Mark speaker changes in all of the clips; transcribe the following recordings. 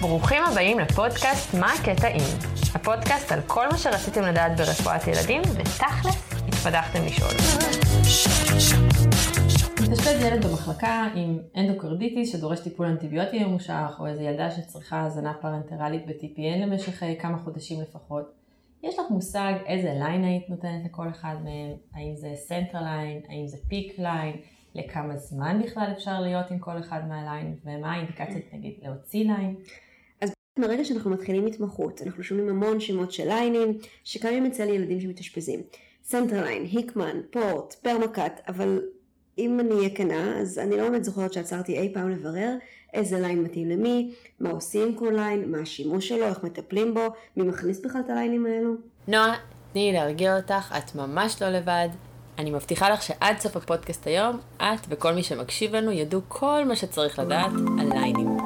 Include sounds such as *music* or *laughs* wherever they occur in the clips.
Speaker 1: ברוכים הבאים לפודקאסט מה הקטע אם. הפודקאסט על כל מה שרציתם לדעת ברפואת ילדים, ותכלס, התביישתם לשאול. מתאשפז ילד במחלקה עם אנדוקרדיטיס שדורש טיפול אנטיביוטי ממושך, או איזו ילדה שצריכה הזנה פרנטרלית ב-TPN למשך אה, כמה חודשים לפחות. יש לך מושג איזה line היית נותנת לכל אחד מהם? האם זה central line? האם זה PICC line? לכמה זמן בכלל אפשר להיות עם כל אחד מה-line? ומה האינדיקציות נגיד להוציא line?
Speaker 2: מהרגע שאנחנו מתחילים התמחות, אנחנו שומעים המון שמות של ליינים שקיימים אצל ילדים שמתאשפזים. central line, היקמן, port, PermCath, אבל אם אני אהיה כנה, אז אני לא באמת זוכרת שעצרתי אי פעם לברר איזה line מתאים למי, מה עושים עם כל line, מה השימוש שלו, איך מטפלים בו, מי מכניס בכלל את הליינים האלו.
Speaker 1: נועה, תני לי להרגיע אותך, את ממש לא לבד. אני מבטיחה לך שעד סוף הפודקאסט היום, את וכל מי שמקשיב לנו ידעו כל מה שצריך לדעת על ליינים.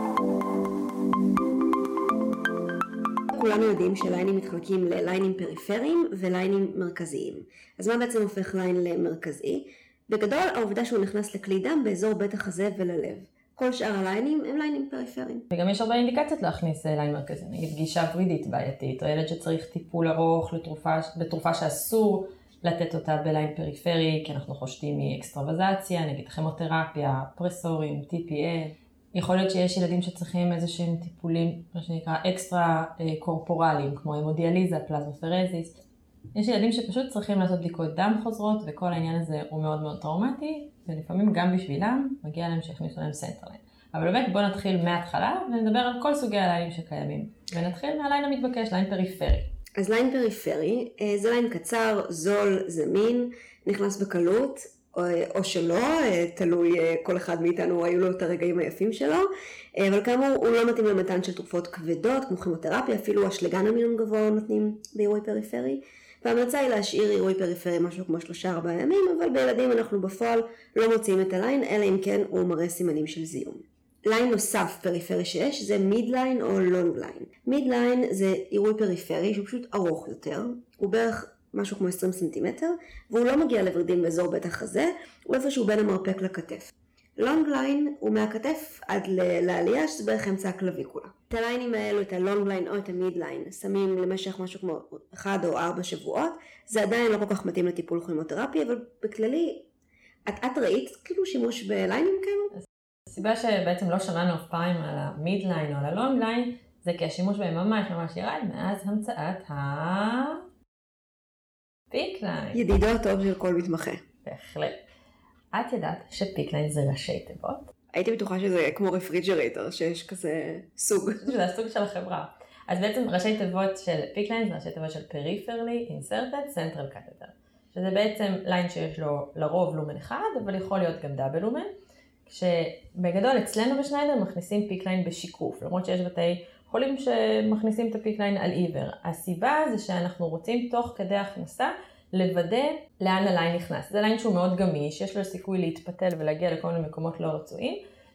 Speaker 2: כולנו יודעים שליינים מתחלקים לליינים פריפריים וליינים מרכזיים. אז מה בעצם הופך ליין למרכזי? בגדול העובדה שהוא נכנס לכלי דם באזור בית החזה וללב. כל שאר הליינים הם ליינים פריפריים.
Speaker 1: וגם יש הרבה אינדיקציות להכניס ליין מרכזי, נגיד גישה ורידית בעייתית, או ילד שצריך טיפול ארוך לתרופה, לתרופה שאסור לתת אותה בליין פריפרי, כי אנחנו חושדים מאקסטרווזציה, נגיד כימותרפיה, פרסורים, TPA. יכול להיות שיש ילדים שצריכים איזה שהם טיפולים, מה שנקרא אקסטרה אה, קורפורליים, כמו המודיאליזה, פלזמופרזיס. יש ילדים שפשוט צריכים לעשות בדיקות דם חוזרות, וכל העניין הזה הוא מאוד מאוד טראומטי, ולפעמים גם בשבילם מגיע להם שיכניסו להם central line. אבל באמת בואו נתחיל מההתחלה ונדבר על כל סוגי הליינים שקיימים. ונתחיל מהליין המתבקש, ליין פריפרי.
Speaker 2: אז ליין פריפרי אה, זה ליין קצר, זול, זמין, נכנס בקלות, או שלא, אה, תלוי, אה, כל אחד מאיתנו היו לו את הרגעים היפים שלו, אה, אבל כאמור הוא לא מתאים למתן של תרופות כבדות כמו כימותרפיה, אפילו אשלגן במינון גבוה נותנים בעירוי פריפרי, וההמלצה היא להשאיר עירוי פריפרי משהו כמו שלושה ארבעה ימים, אבל בילדים אנחנו בפועל לא מוצאים את הליין, אלא אם כן הוא מראה סימנים של זיהום. ליין נוסף פריפרי שיש זה midline או long line. midline זה עירוי פריפרי שהוא פשוט ארוך יותר, הוא בערך משהו כמו 20 סנטימטר, והוא לא מגיע לוורידים באזור בית החזה, הוא איפשהו בין המרפק לכתף. long line הוא מהכתף עד לעלייה, שזה בערך אמצע הקלוויקולה. את הליינים האלו, את ה long line או את ה midline, שמים למשך משהו כמו 1 או 4 שבועות, זה עדיין לא כל כך מתאים לטיפול כימותרפי, אבל בכללי, את, את ראית כאילו שימוש בליינים כאלו?
Speaker 1: הסיבה שבעצם לא שמענו אף פעם על המיד ליין או על הלונג ליין, זה כי השימוש בהם ממש ממש ירד מאז המצאת ה... PICC line.
Speaker 2: ידידו הטוב של כל מתמחה.
Speaker 1: בהחלט. את ידעת ש PICC line זה ראשי תיבות?
Speaker 2: הייתי בטוחה שזה כמו refrigerator, שיש כזה סוג. *laughs*
Speaker 1: זה הסוג של החברה. אז בעצם ראשי תיבות של PICC line זה ראשי תיבות של peripherally inserted central catheter. שזה בעצם ליין שיש לו לרוב lumen אחד, אבל יכול להיות גם double lumen. כשבגדול אצלנו בשניידר מכניסים PICC line בשיקוף, למרות שיש בתי חולים שמכניסים את ה PICC line על עיוור. הסיבה זה שאנחנו רוצים תוך כדי הכנסה לוודא לאן הליין נכנס. זה ליין שהוא מאוד גמיש, יש לו סיכוי להתפתל ולהגיע לכל מיני מקומות לא רצויים,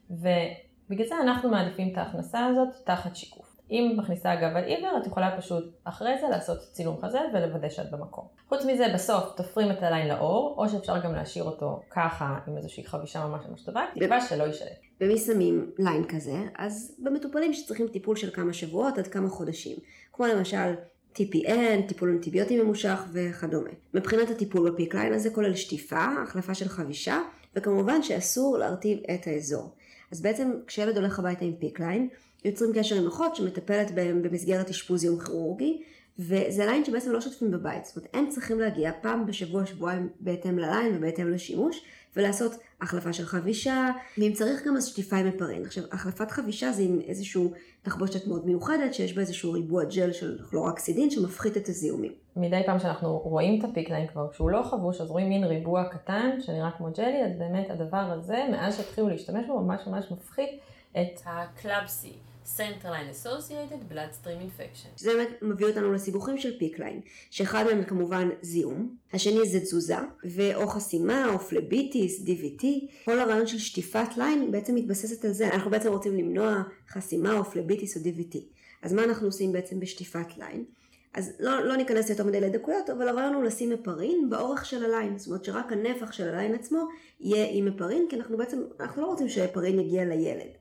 Speaker 1: ובגלל זה אנחנו מעדיפים את ההכנסה הזאת תחת שיקוף. אם מכניסה אגב על עיוור, את יכולה פשוט אחרי זה לעשות צילום חזה ולוודא שאת במקום. חוץ מזה, בסוף תופרים את הליין לעור, או שאפשר גם להשאיר אותו ככה עם איזושהי חבישה ממש ממש טובה, בתקווה שלא יישאר.
Speaker 2: במי שמים ליין כזה? אז במטופלים שצריכים טיפול של כמה שבועות עד כמה חודשים. כמו למשל TPN, טיפול אנטיביוטי ממושך וכדומה. מבחינת הטיפול ב PICC line הזה כולל שטיפה, החלפה של חבישה, וכמובן שאסור להרטיב את האזור. אז בעצם כשילד הולך הביתה עם PICC line, יוצרים קשר עם אחות שמטפלת בהם במסגרת אשפוז יום כירורגי, וזה ליין שבעצם לא שוטפים בבית, זאת אומרת הם צריכים להגיע פעם בשבוע שבועיים בהתאם לליין ובהתאם לשימוש, ולעשות החלפה של חבישה, ואם צריך גם אז שטיפה עם הפרין. עכשיו, החלפת חבישה זה עם איזשהו תחבושת מאוד מיוחדת, שיש בה איזשהו ריבוע ג'ל של כלורקסידין שמפחית את הזיהומים.
Speaker 1: מדי פעם שאנחנו רואים את ה PICC line כבר, כשהוא לא חבוש, אז רואים מין ריבוע קטן שנראה כמו ג'לי, אז באמת הדבר הזה, מאז שהתחילו להשתמש בו, ממש ממש מפחית את ה CLABSI. Central Line Associated Bloodstream Infection.
Speaker 2: זה מביא אותנו לסיבוכים של PICC line, שאחד מהם כמובן זיהום, השני זה תזוזה, ואו חסימה, או פלביטיס, DVT, כל הרעיון של שטיפת ליין בעצם מתבססת על זה, אנחנו בעצם רוצים למנוע חסימה או פלביטיס או DVT. אז מה אנחנו עושים בעצם בשטיפת ליין? אז לא, לא ניכנס יותר מדי לדקויות, אבל הרעיון הוא לשים הפרין באורך של הליין, זאת אומרת שרק הנפח של הליין עצמו יהיה עם הפרין, כי אנחנו בעצם, אנחנו לא רוצים שהפרין יגיע לילד.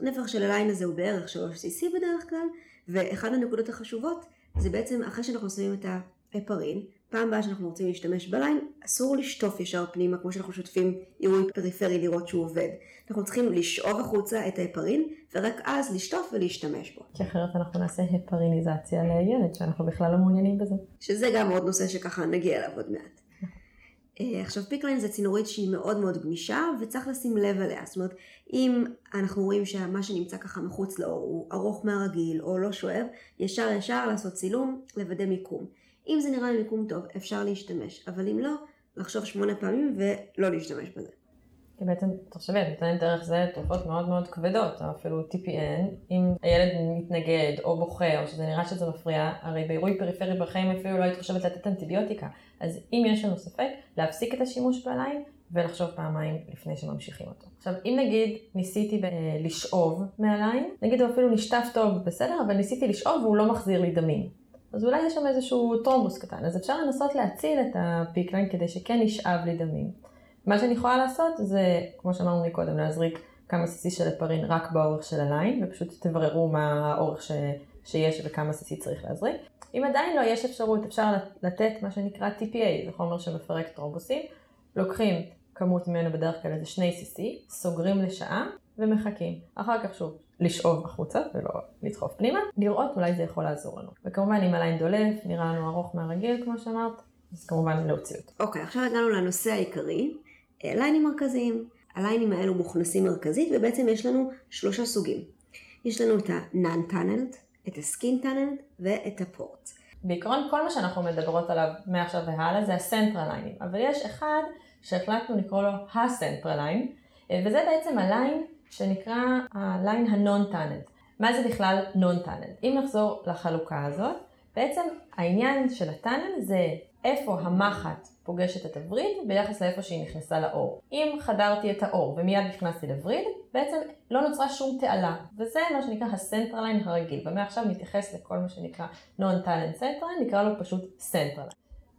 Speaker 2: הנפח של הליין הזה הוא בערך 3cc בדרך כלל, ואחת הנקודות החשובות זה בעצם אחרי שאנחנו שמים את ההפרין, פעם הבאה שאנחנו רוצים להשתמש בליין, אסור לשטוף ישר פנימה כמו שאנחנו שוטפים עירוי פריפרי לראות שהוא עובד. אנחנו צריכים לשאוב החוצה את ההפרין, ורק אז לשטוף ולהשתמש בו.
Speaker 1: כי אחרת אנחנו נעשה הפריניזציה לילד, שאנחנו בכלל לא מעוניינים בזה.
Speaker 2: שזה גם עוד נושא שככה נגיע אליו עוד מעט. אה, עכשיו PICC line זה צינורית שהיא מאוד מאוד גמישה וצריך לשים לב אליה. זאת אומרת, אם אנחנו רואים שמה שנמצא ככה מחוץ לאור הוא ארוך מהרגיל או לא שואב, ישר ישר לעשות צילום, לוודא מיקום. אם זה נראה לי מיקום טוב, אפשר להשתמש, אבל אם לא, לחשוב שמונה פעמים ולא להשתמש בזה.
Speaker 1: כי בעצם, תחשבי, את נותנת דרך זה תרופות מאוד מאוד כבדות, אפילו TPN, אם הילד מתנגד או בוכה, או שזה נראה שזה מפריע, הרי בעירוי פריפרי בחיים אפילו לא היית חושבת לתת אנטיביוטיקה. אז אם יש לנו ספק, להפסיק את השימוש בליין ולחשוב פעמיים לפני שממשיכים אותו. עכשיו, אם נגיד ניסיתי ב- לשאוב מהליין, נגיד הוא אפילו נשטף טוב, בסדר, אבל ניסיתי לשאוב והוא לא מחזיר לי דמים. אז אולי יש שם איזשהו טרומבוס קטן, אז אפשר לנסות להציל את ה PICC line כדי שכן ישאב לי דמים. מה שאני יכולה לעשות זה, כמו שאמרנו מקודם, להזריק כמה סיסי של הפרין רק באורך של הליין, ופשוט תבררו מה האורך ש... שיש וכמה סיסי צריך להזריק. אם עדיין לא, יש אפשרות, אפשר לתת מה שנקרא TPA, זה חומר שמפרק טרומבוסים. לוקחים כמות ממנו בדרך כלל איזה שני CC, סוגרים לשעה ומחכים. אחר כך שוב, לשאוב החוצה ולא לדחוף פנימה, לראות אולי זה יכול לעזור לנו. וכמובן אם הליין דולף, נראה לנו ארוך מהרגיל כמו שאמרת, אז כמובן להוציא אותו.
Speaker 2: אוקיי, okay, עכשיו הגענו לנושא העיקרי, ליינים מרכזיים. הליינים האלו מוכנסים מרכזית ובעצם יש לנו שלושה סוגים. יש לנו את ה-non-tunneled, את ה-skin tunneled ואת הפורט.
Speaker 1: בעיקרון כל מה שאנחנו מדברות עליו מעכשיו והלאה זה ה central ליינים, אבל יש אחד שהחלטנו לקרוא לו ה central line, וזה בעצם הליין שנקרא ה non-tunneled. מה זה בכלל tunnel? אם נחזור לחלוקה הזאת, בעצם העניין של ה tunnel זה איפה המחט פוגשת את הווריד ביחס לאיפה שהיא נכנסה לעור. אם חדרתי את העור ומיד נכנסתי לווריד, בעצם לא נוצרה שום תעלה, וזה מה שנקרא ה central line הרגיל, ומעכשיו נתייחס לכל מה שנקרא non-tunneled central line, נקרא לו פשוט central line.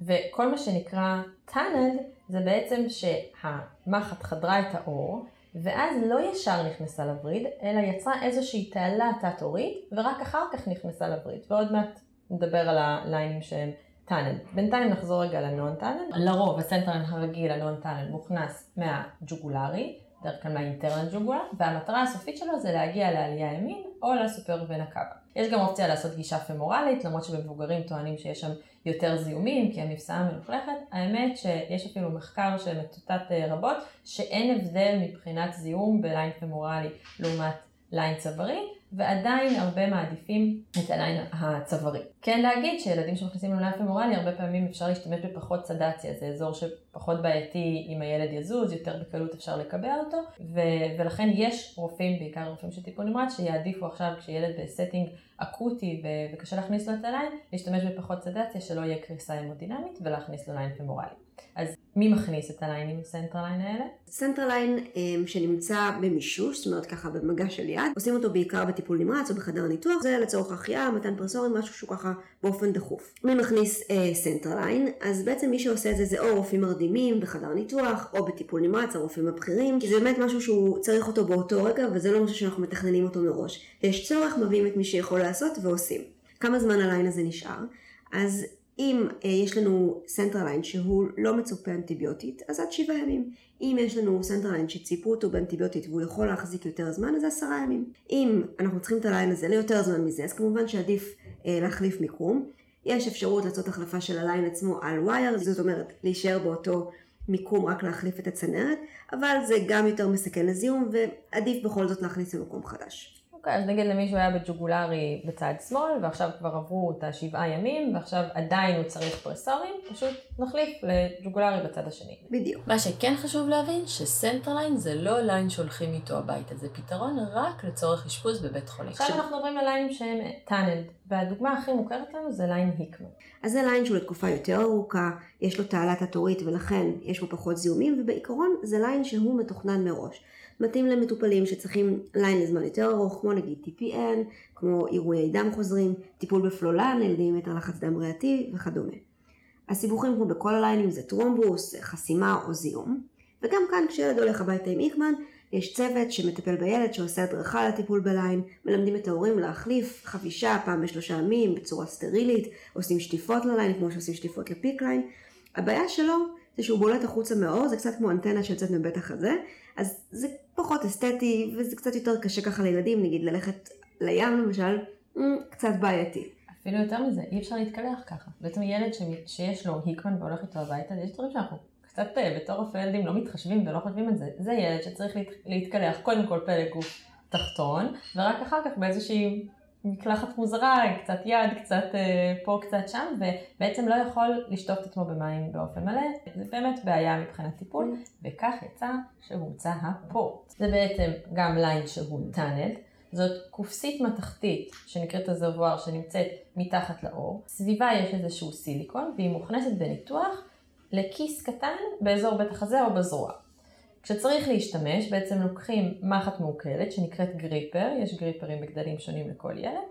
Speaker 1: וכל מה שנקרא tunneled זה בעצם שהמחט חדרה את העור, ואז לא ישר נכנסה לווריד, אלא יצרה איזושהי תעלה תת-עורית, ורק אחר כך נכנסה לווריד. ועוד מעט נדבר על הליינים שהם tunnel. בינתיים נחזור רגע ל non-tunnel. לרוב ה central הרגיל, ה non-tunnel, מוכנס מהג'וגולרי, דרך כלל מה internal jugular, והמטרה הסופית שלו זה להגיע לעלייה ימין או ל superior vena cava. יש גם אופציה לעשות גישה פמורלית, למרות שבמבוגרים טוענים שיש שם יותר זיהומים, כי המפסעה מלוכלכת. האמת שיש אפילו מחקר שמצוטט אה, רבות, שאין הבדל מבחינת זיהום בליין פמורלי לעומת ליין צווארי, ועדיין הרבה מעדיפים את הליין הצווארי. כן להגיד שילדים שמכניסים לליין פמורלי, הרבה פעמים אפשר להשתמש בפחות סדציה, זה אזור שפחות בעייתי אם הילד יזוז, יותר בקלות אפשר לקבע אותו, ו- ולכן יש רופאים, בעיקר רופאים של טיפול נמרץ, שיעדיפו עכשיו כשילד ב setting אקוטי ו- וקשה להכניס לו את הליין, להשתמש בפחות סדציה שלא יהיה קריסה המודינמית ולהכניס לו ליין פמורלי. אז מי מכניס את הליינים central line האלה?
Speaker 2: central line אמ, שנמצא במישוש, זאת אומרת ככה במגע של יד, עושים אותו בעיקר בטיפול נמרץ או בחדר ניתוח, זה לצורך החייאה, מתן פרסורים, משהו שהוא ככה באופן דחוף. מי מכניס אה, central line? אז בעצם מי שעושה את זה זה או רופאים מרדימים בחדר ניתוח, או בטיפול נמרץ, הרופאים הבכירים, כי זה באמת משהו שהוא צריך אותו באותו רגע, וזה לא משהו שאנחנו מתכננים אותו מראש. ויש צורך, מביאים את מי שיכול לעשות ועושים. כמה זמן הליין הזה נשאר? אז אם אה, יש לנו central line שהוא לא מצופה אנטיביוטית, אז עד שבעה ימים. אם יש לנו central line שציפו אותו באנטיביוטית והוא יכול להחזיק יותר זמן, אז זה עשרה ימים. אם אנחנו צריכים את הליין הזה ליותר זמן מזה, אז כמובן שעדיף להחליף מיקום. יש אפשרות לעשות החלפה של הליין עצמו על wire, זאת אומרת להישאר באותו מיקום רק להחליף את הצנרת, אבל זה גם יותר מסכן לזיהום ועדיף בכל זאת להכניס למקום חדש.
Speaker 1: אוקיי, אז נגיד למישהו היה בג'וגולרי בצד שמאל, ועכשיו כבר עברו את השבעה ימים, ועכשיו עדיין הוא צריך פרסורים, פשוט נחליף לג'וגולרי בצד השני.
Speaker 2: בדיוק.
Speaker 3: מה שכן חשוב להבין, ש central line זה לא ליין שהולכים איתו הביתה, זה פתרון רק לצורך אשפוז בבית חולים.
Speaker 1: עכשיו אנחנו מדברים על ליינים שהם tunneled, והדוגמה הכי מוכרת לנו זה ליין Hickman.
Speaker 2: אז זה ליין שהוא לתקופה יותר ארוכה, יש לו תעלה תת-עורית ולכן יש בו פחות זיהומים, ובעיקרון זה ליין שהוא מתוכנן מראש. מתאים למטופלים שצריכים ליין לזמן יותר ארוך, כמו נגיד TPN, כמו עירויי דם חוזרים, טיפול ב Flolan לילדים עם יתר לחץ דם ריאתי וכדומה. הסיבוכים כמו בכל הליינים זה טרומבוס, חסימה או זיהום. וגם כאן כשילד הולך הביתה עם Hickman, יש צוות שמטפל בילד שעושה הדרכה לטיפול בליין, מלמדים את ההורים להחליף חבישה פעם בשלושה ימים בצורה סטרילית, עושים שטיפות לליין כמו שעושים שטיפות ל PICC line. הבעיה שלו זה שהוא בולט החוצה מהאור, זה קצת כמו אנטנה שיוצאת מבית החזה, אז זה פחות אסתטי וזה קצת יותר קשה ככה לילדים, נגיד ללכת לים למשל, אמ, קצת בעייתי.
Speaker 1: אפילו יותר מזה, אי אפשר להתקלח ככה. בעצם ילד ש... שיש לו היקמן והולך איתו הביתה, יש דברים שאנחנו קצת אה, בתור רופאי ילדים לא מתחשבים ולא חושבים על זה. זה ילד שצריך להת... להתקלח קודם כל פלג גוף תחתון, ורק אחר כך באיזושהי מקלחת מוזרה, קצת יד, קצת אה, פה, קצת שם, ובעצם לא יכול לשטוף את עצמו במים באופן מלא. זה באמת בעיה מבחינת טיפול, וכך יצא שהומצא ה port. זה בעצם גם ליין שהוא tunneled. זאת קופסית מתכתית שנקראת reservoir שנמצאת מתחת לעור. סביבה יש איזשהו סיליקון והיא מוכנסת בניתוח לכיס קטן באזור בית החזה או בזרוע. כשצריך להשתמש בעצם לוקחים מחט מעוקלת שנקראת gripper, יש גריפרים בגדלים שונים לכל ילד,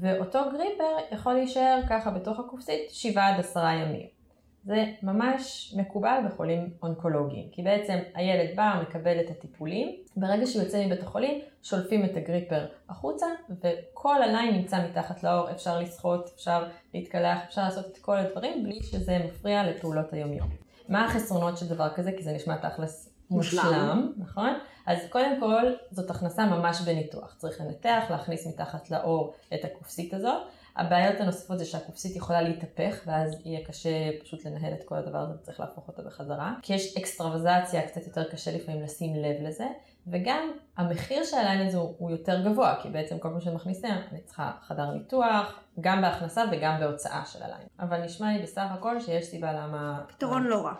Speaker 1: ואותו gripper יכול להישאר ככה בתוך הקופסית 7 עד 10 ימים. זה ממש מקובל בחולים אונקולוגיים, כי בעצם הילד בא, מקבל את הטיפולים, ברגע שהוא יוצא מבית החולים, שולפים את הגריפר החוצה, וכל הליין נמצא מתחת לאור, אפשר לשחות, אפשר להתקלח, אפשר לעשות את כל הדברים, בלי שזה מפריע לפעולות היומיום. מה החסרונות של דבר כזה? כי זה נשמע תכלס מושלם, נכון? אז קודם כל, זאת הכנסה ממש בניתוח. צריך לנתח, להכניס מתחת לאור את הקופסית הזאת. הבעיות הנוספות זה שהקופסית יכולה להתהפך, ואז יהיה קשה פשוט לנהל את כל הדבר הזה, וצריך להפוך אותה בחזרה. כי יש אקסטרווזציה, קצת יותר קשה לפעמים לשים לב לזה, וגם המחיר של הליין הזה הוא יותר גבוה, כי בעצם כל פעם שמכניסים, אני צריכה חדר ניתוח, גם בהכנסה וגם בהוצאה של הליין. אבל נשמע לי בסך הכל שיש סיבה למה...
Speaker 2: פתרון לא רע.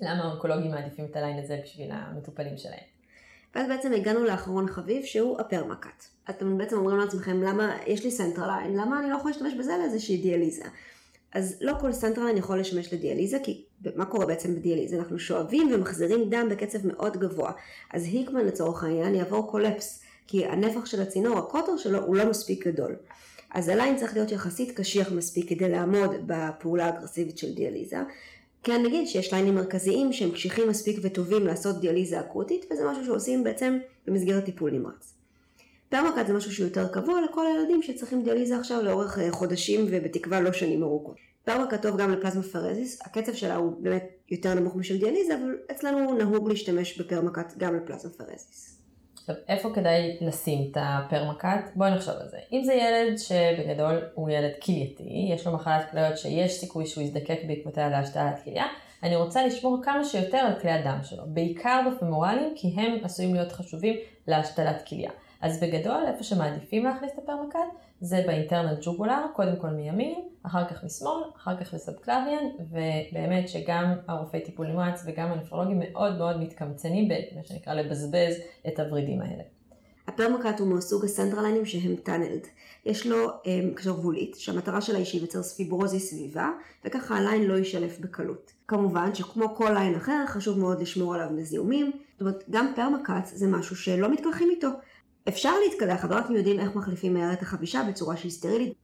Speaker 1: למה האונקולוגים מעדיפים את הליין הזה בשביל המטופלים שלהם.
Speaker 2: ואז בעצם הגענו לאחרון חביב שהוא הפרמקאט. אתם בעצם אומרים לעצמכם למה יש לי central line, למה אני לא יכולה להשתמש בזה לאיזושהי דיאליזה. אז לא כל central line יכול לשמש לדיאליזה, כי מה קורה בעצם בדיאליזה? אנחנו שואבים ומחזירים דם בקצב מאוד גבוה. אז Hickman לצורך העניין יעבור collapse, כי הנפח של הצינור, הקוטר שלו, הוא לא מספיק גדול. אז הליין צריך להיות יחסית קשיח מספיק כדי לעמוד בפעולה האגרסיבית של דיאליזה, כן נגיד שיש ליינים מרכזיים שהם קשיחים מספיק וטובים לעשות דיאליזה אקוטית, וזה משהו שעושים בעצם במסגרת טיפול נמרץ. Permcath זה משהו שהוא יותר קבוע לכל הילדים שצריכים דיאליזה עכשיו לאורך אה, חודשים ובתקווה לא שנים ארוכות. Permcath טוב גם לפלזמפרזיס, הקצב שלה הוא באמת יותר נמוך משל דיאליזה, אבל אצלנו נהוג להשתמש ב Permcath גם לפלזמפרזיס.
Speaker 1: עכשיו, איפה כדאי לשים את ה Permcath? בואי נחשוב על זה. אם זה ילד שבגדול הוא ילד כלייתי, יש לו מחלת כליות שיש סיכוי שהוא יזדקק בעקבותיה להשתלת כליה, אני רוצה לשמור כמה שיותר על כלי הדם שלו, בעיקר בפמורלים, כי הם עשויים להיות חשובים להשתלת כליה. אז בגדול, איפה שמעדיפים להכניס את ה Permcath, זה ב internal jugular, קודם כל מימין, אחר כך משמאל, אחר כך ל subclavian, ובאמת שגם הרופאי טיפול נמרץ וגם הנפרולוגים מאוד מאוד מתקמצנים במה שנקרא לבזבז את הוורידים האלה.
Speaker 2: ה Permcath הוא מסוג הסנטרליינים שהם tunneled. יש לו אמ, קשר גבולית, שהמטרה שלה היא שייווצר פיברוזיס סביבה, וככה הליין לא יישלף בקלות. כמובן שכמו כל ליין אחר, חשוב מאוד לשמור עליו מזיהומים. זאת אומרת, גם Permcath זה משהו שלא מתקלחים איתו. אפשר להתקלח, אבל רק אם יודעים איך מחליפים מהר את החבישה בצורה שהיא סטרילית.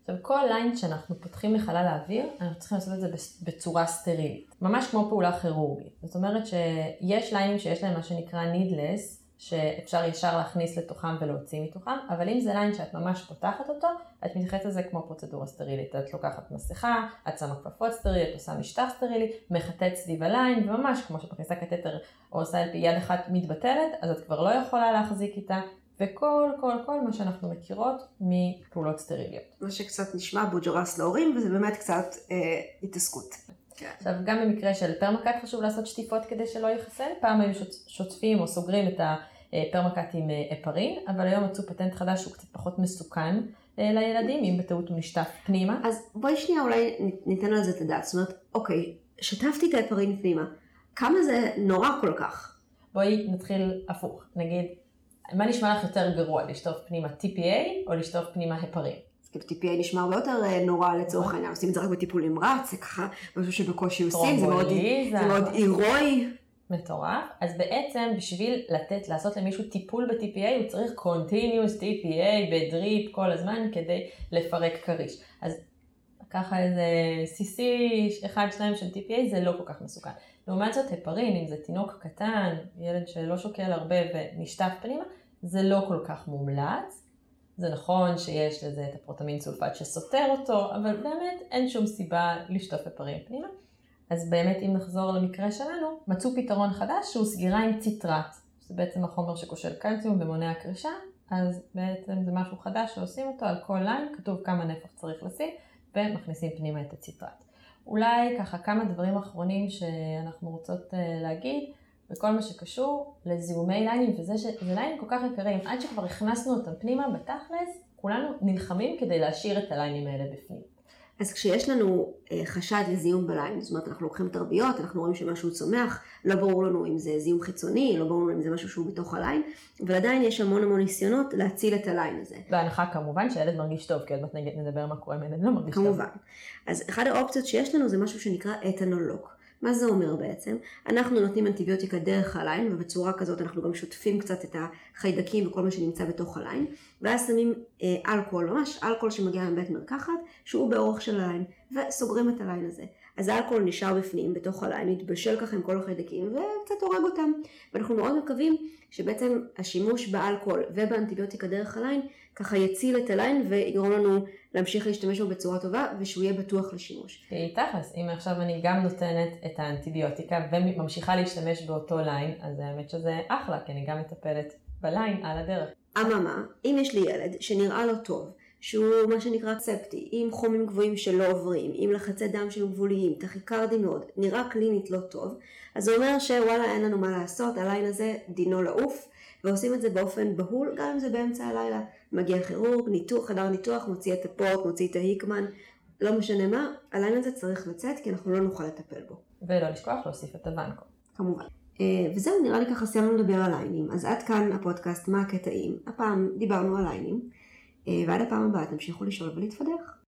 Speaker 1: עכשיו, כל ליין שאנחנו פותחים לחלל האוויר, אנחנו צריכים לעשות את זה בצורה סטרילית. ממש כמו פעולה כירורגית. זאת אומרת שיש ליינים שיש להם מה שנקרא needleless, שאפשר ישר להכניס לתוכם ולהוציא מתוכם, אבל אם זה ליין שאת ממש פותחת אותו, את מתייחסת לזה כמו פרוצדורה סטרילית. את לוקחת מסכה, את שמה כפפות סטרילית, עושה משטח סטרילי, מחטאת סביב הליין, וממש כמו שאת מכניסה קטטר או עושה על פי יד אחת מתבטלת, אז את כבר לא יכולה להחזיק איתה. וכל כל כל מה שאנחנו מכירות מפעולות סטריליות.
Speaker 2: מה שקצת נשמע בוג'רס להורים, וזה באמת קצת אה, התעסקות.
Speaker 1: כן. עכשיו, גם במקרה של פרמקט חשוב לעשות שטיפות כדי שלא ייחסל. פעם היו שוטפים או סוגרים את הפרמקט עם אה, הפרין, אבל היום מצאו פטנט חדש שהוא קצת פחות מסוכן אה, לילדים, אם בטעות הוא נשטף פנימה.
Speaker 2: אז בואי שנייה אולי ניתן על זה את הדעת. זאת אומרת, אוקיי, שטפתי את ההפרין פנימה. כמה זה נורא כל כך?
Speaker 1: בואי נתחיל הפוך. נגיד, מה נשמע לך יותר גרוע, לשטוף פנימה TPA או לשטוף פנימה הפרין?
Speaker 2: כאילו TPA נשמע הרבה יותר אה, נורא לצורך העניין, עושים את זה רק בטיפול נמרץ, זה ככה משהו שבקושי עושים, זה מאוד הירואי.
Speaker 1: מטורף. אז בעצם בשביל לתת, לעשות למישהו טיפול ב-TPA הוא צריך continuous TPA בדריפ כל הזמן כדי לפרק כריש. אז ככה איזה CC 1-2 של TPA זה לא כל כך מסוכן. לעומת זאת הפרין, אם זה תינוק קטן, ילד שלא שוקל הרבה ונשטף פנימה, זה לא כל כך מומלץ. זה נכון שיש לזה את הפרוטמין סולפט שסותר אותו, אבל באמת אין שום סיבה לשטוף הפרים פנימה. אז באמת אם נחזור למקרה שלנו, מצאו פתרון חדש שהוא סגירה עם ציטרט. זה בעצם החומר שקושר קלציום ומונע קרישה, אז בעצם זה משהו חדש שעושים אותו על כל ליין, כתוב כמה נפח צריך לשים, ומכניסים פנימה את הציטרט. אולי ככה כמה דברים אחרונים שאנחנו רוצות אה, להגיד, בכל מה שקשור לזיהומי ליינים, וזה שזה ליינים כל כך יקרים, עד שכבר הכנסנו אותם פנימה, בתכלס, כולנו נלחמים כדי להשאיר את הליינים האלה בפנים.
Speaker 2: אז כשיש לנו אה, חשד לזיהום בליין, זאת אומרת אנחנו לוקחים תרביות, אנחנו רואים שמשהו צומח, לא ברור לנו אם זה זיהום חיצוני, לא ברור לנו אם זה משהו שהוא בתוך הליין, אבל עדיין יש המון המון ניסיונות להציל את הליין הזה.
Speaker 1: בהנחה כמובן שהילד מרגיש טוב, כי עוד מעט נדבר מה קורה אם ילד לא מרגיש
Speaker 2: כמובן. טוב.
Speaker 1: כמובן.
Speaker 2: אז אחת האופציות שיש לנו זה משהו שנקרא אתנולוק. מה זה אומר בעצם? אנחנו נותנים אנטיביוטיקה דרך הליין, ובצורה כזאת אנחנו גם שוטפים קצת את החיידקים וכל מה שנמצא בתוך הליין, ואז שמים אה, אלכוהול, ממש אלכוהול שמגיע מבית מרקחת, שהוא באורך של הליין, וסוגרים את הליין הזה. אז האלכוהול נשאר בפנים, בתוך הליין, מתבשל ככה עם כל החיידקים, וקצת הורג אותם. ואנחנו מאוד מקווים שבעצם השימוש באלכוהול ובאנטיביוטיקה דרך הליין, ככה יציל את ה line ויגרום לנו להמשיך להשתמש בו בצורה טובה, ושהוא יהיה בטוח לשימוש.
Speaker 1: כי תכלס, אם עכשיו אני גם נותנת את האנטיביוטיקה וממשיכה להשתמש באותו line, אז האמת שזה אחלה, כי אני גם מטפלת ב line על הדרך.
Speaker 2: אממה, אם יש לי ילד שנראה לא טוב, שהוא מה שנקרא ספטי, עם חומים גבוהים שלא עוברים, עם לחצי דם שהם גבוליים, טכיקרדי מאוד, נראה קלינית לא טוב, אז זה אומר שוואלה אין לנו מה לעשות, ה line הזה דינו לעוף, ועושים את זה באופן בהול, גם אם זה באמצע הלילה. מגיע כירורג, ניתוח, חדר ניתוח, מוציא את הפורט, מוציא את ההיקמן, לא משנה מה, הליין הזה צריך לצאת כי אנחנו לא נוכל לטפל בו.
Speaker 1: ולא לשכוח להוסיף את הוונקו.
Speaker 2: כמובן. אה, וזהו, נראה לי ככה סיימנו לדבר על ליינים. אז עד כאן הפודקאסט מה הקטעים. הפעם דיברנו על ליינים, ועד הפעם הבאה תמשיכו לשאול ולהתפדח.